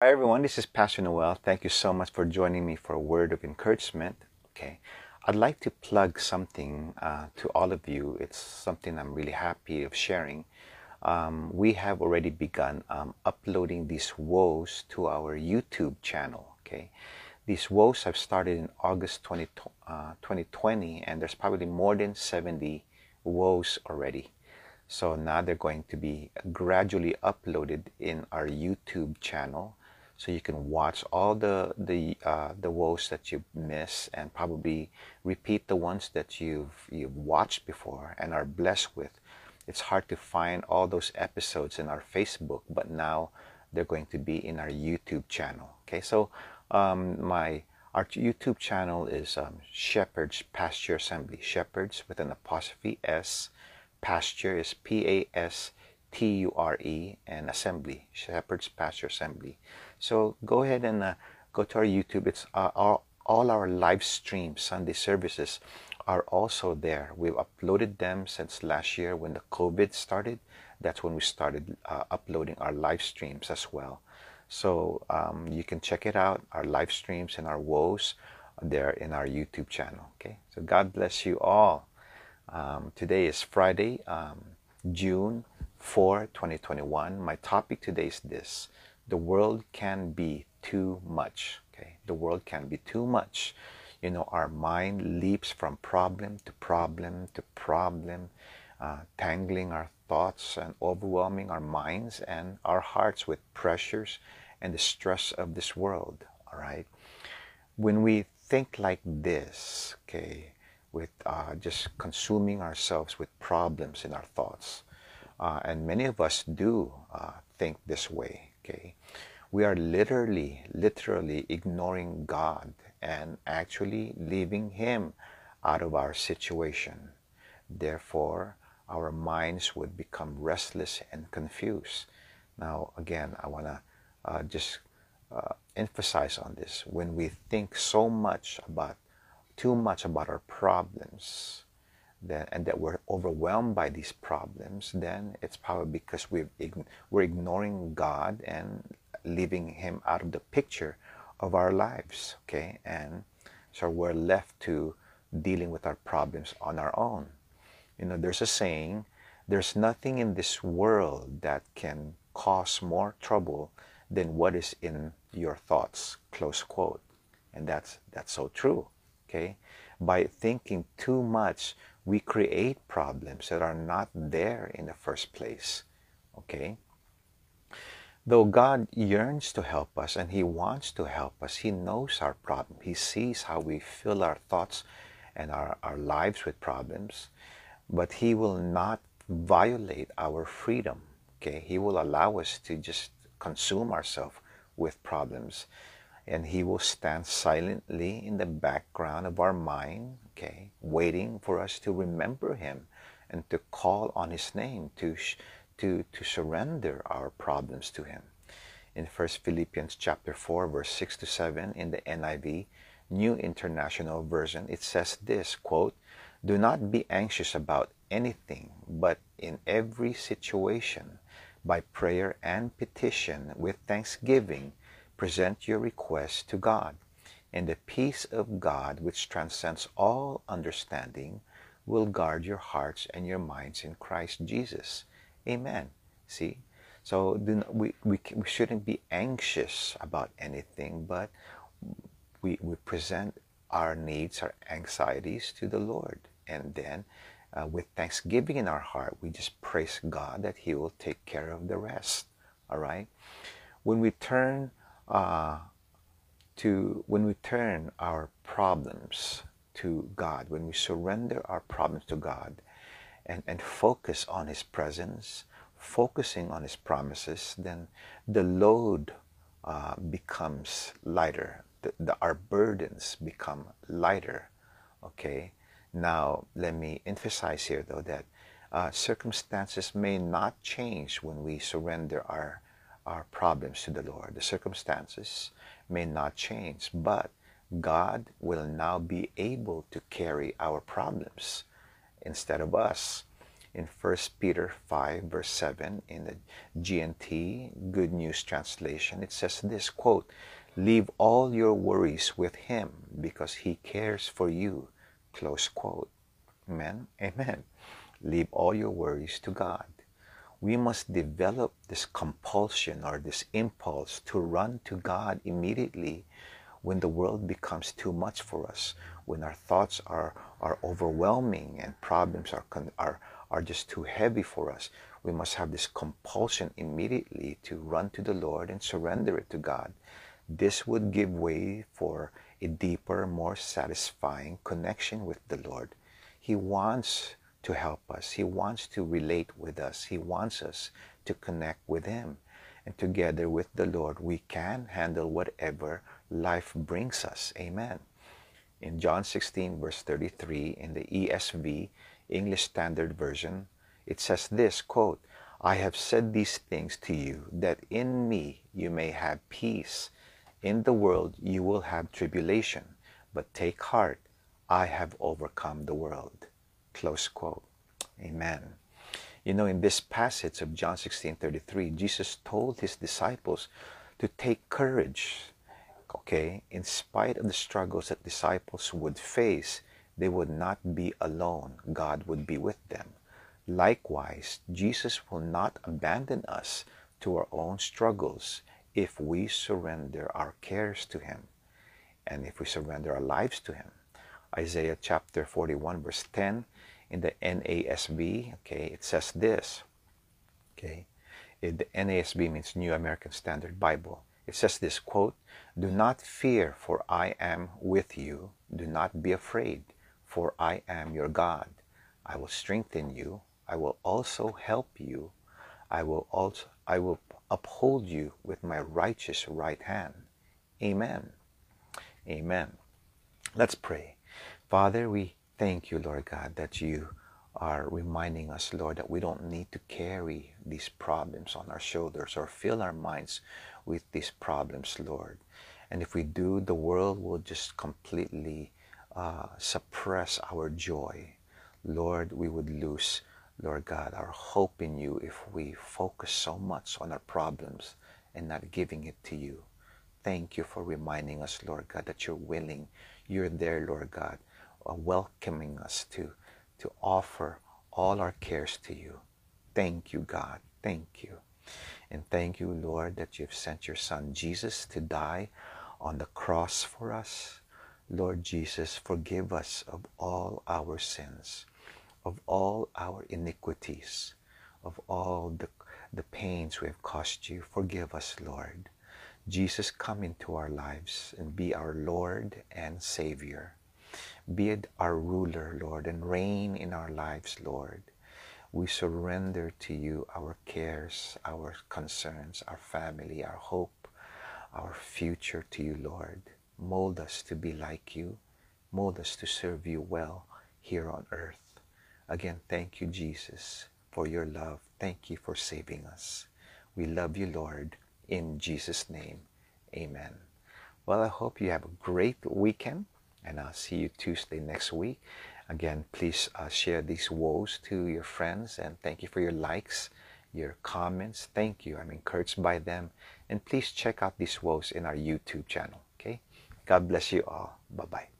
Hi everyone, this is Pastor Noel. Thank you so much for joining me for a word of encouragement. Okay, I'd like to plug something uh, to all of you. It's something I'm really happy of sharing. Um, we have already begun um, uploading these woes to our YouTube channel. Okay, these woes have started in August 20, uh, 2020, and there's probably more than 70 woes already. So now they're going to be gradually uploaded in our YouTube channel so you can watch all the the uh, the woes that you miss and probably repeat the ones that you've you've watched before and are blessed with. It's hard to find all those episodes in our Facebook, but now they're going to be in our YouTube channel. Okay, so um, my our YouTube channel is um, Shepherd's Pasture Assembly. Shepherds with an apostrophe S. Pasture is P A S T U R E and Assembly. Shepherd's Pasture Assembly. So go ahead and uh, go to our YouTube. It's uh, all, all our live streams, Sunday services are also there. We've uploaded them since last year when the COVID started. That's when we started uh, uploading our live streams as well. So um, you can check it out, our live streams and our woes there in our YouTube channel. Okay, so God bless you all. Um, today is Friday, um, June 4, 2021. My topic today is this the world can be too much. Okay, the world can be too much. You know, our mind leaps from problem to problem to problem, uh, tangling our thoughts and overwhelming our minds and our hearts with pressures and the stress of this world. All right, when we think like this, okay, with uh, just consuming ourselves with problems in our thoughts, uh, and many of us do uh, think this way okay? We are literally literally ignoring god and actually leaving him out of our situation. Therefore our minds would become restless and confused. Now again i want to uh, just uh, emphasize on this. When we think so much about too much about our problems then and that we're overwhelmed by these problems, then it's probably because we've we're ignoring God and leaving Him out of the picture of our lives. Okay, and so we're left to dealing with our problems on our own. You know, there's a saying: "There's nothing in this world that can cause more trouble than what is in your thoughts." Close quote. And that's that's so true. Okay, by thinking too much we create problems that are not there in the first place. Okay? Though God yearns to help us and He wants to help us, He knows our problem. He sees how we fill our thoughts and our, our lives with problems, but He will not violate our freedom. Okay? He will allow us to just consume ourselves with problems and he will stand silently in the background of our mind, okay, waiting for us to remember him and to call on his name, to, to, to surrender our problems to him. In 1 Philippians chapter 4, verse 6 to 7 in the NIV, New International Version, it says this, quote, Do not be anxious about anything, but in every situation, by prayer and petition with thanksgiving, present your request to God, and the peace of God, which transcends all understanding, will guard your hearts and your minds in Christ Jesus. Amen. See? So we, we, we shouldn't be anxious about anything, but we, we present our needs, our anxieties to the Lord. And then uh, with thanksgiving in our heart, we just praise God that He will take care of the rest. All right? When we turn uh, to when we turn our problems to God, when we surrender our problems to God and, and focus on His presence, focusing on His promises, then the load uh, becomes lighter. The, the, our burdens become lighter. Okay? Now, let me emphasize here though that uh, circumstances may not change when we surrender our our problems to the Lord. The circumstances may not change, but God will now be able to carry our problems instead of us. in 1 Peter 5 verse 7 in the GNT Good News Translation. It says this quote, Leave all your worries with him because he cares for you. Close quote. Amen. Amen. Leave all your worries to God. We must develop this compulsion or this impulse to run to God immediately when the world becomes too much for us, when our thoughts are, are overwhelming and problems are, are, are just too heavy for us. We must have this compulsion immediately to run to the Lord and surrender it to God. This would give way for a deeper, more satisfying connection with the Lord. He wants to help us. He wants to relate with us. He wants us to connect with Him. And together with the Lord, we can handle whatever life brings us. Amen. In John 16, verse 33, in the ESV, English Standard Version, it says this quote, I have said these things to you that in me you may have peace. In the world you will have tribulation, but take heart, I have overcome the world. Close quote. Amen. You know, in this passage of John 16 33, Jesus told his disciples to take courage. Okay, in spite of the struggles that disciples would face, they would not be alone. God would be with them. Likewise, Jesus will not abandon us to our own struggles if we surrender our cares to Him and if we surrender our lives to Him. Isaiah chapter 41, verse 10 in the NASB, okay, it says this. Okay, it, the NASB means New American Standard Bible. It says this quote, Do not fear, for I am with you. Do not be afraid, for I am your God. I will strengthen you. I will also help you. I will also I will uphold you with my righteous right hand. Amen. Amen. Let's pray. Father, we thank you, Lord God, that you are reminding us, Lord, that we don't need to carry these problems on our shoulders or fill our minds with these problems, Lord. And if we do, the world will just completely uh, suppress our joy. Lord, we would lose Lord God, our hope in you if we focus so much on our problems and not giving it to you. Thank you for reminding us, Lord God, that you're willing. You're there, Lord God, welcoming us to, to offer all our cares to you. Thank you, God. Thank you. And thank you, Lord, that you've sent your Son Jesus to die on the cross for us. Lord Jesus, forgive us of all our sins of all our iniquities, of all the, the pains we have caused you. Forgive us, Lord. Jesus, come into our lives and be our Lord and Savior. Be it our ruler, Lord, and reign in our lives, Lord. We surrender to you our cares, our concerns, our family, our hope, our future to you, Lord. Mold us to be like you. Mold us to serve you well here on earth. Again, thank you, Jesus, for your love. Thank you for saving us. We love you, Lord. In Jesus' name, amen. Well, I hope you have a great weekend, and I'll see you Tuesday next week. Again, please uh, share these woes to your friends, and thank you for your likes, your comments. Thank you. I'm encouraged by them. And please check out these woes in our YouTube channel. Okay? God bless you all. Bye bye.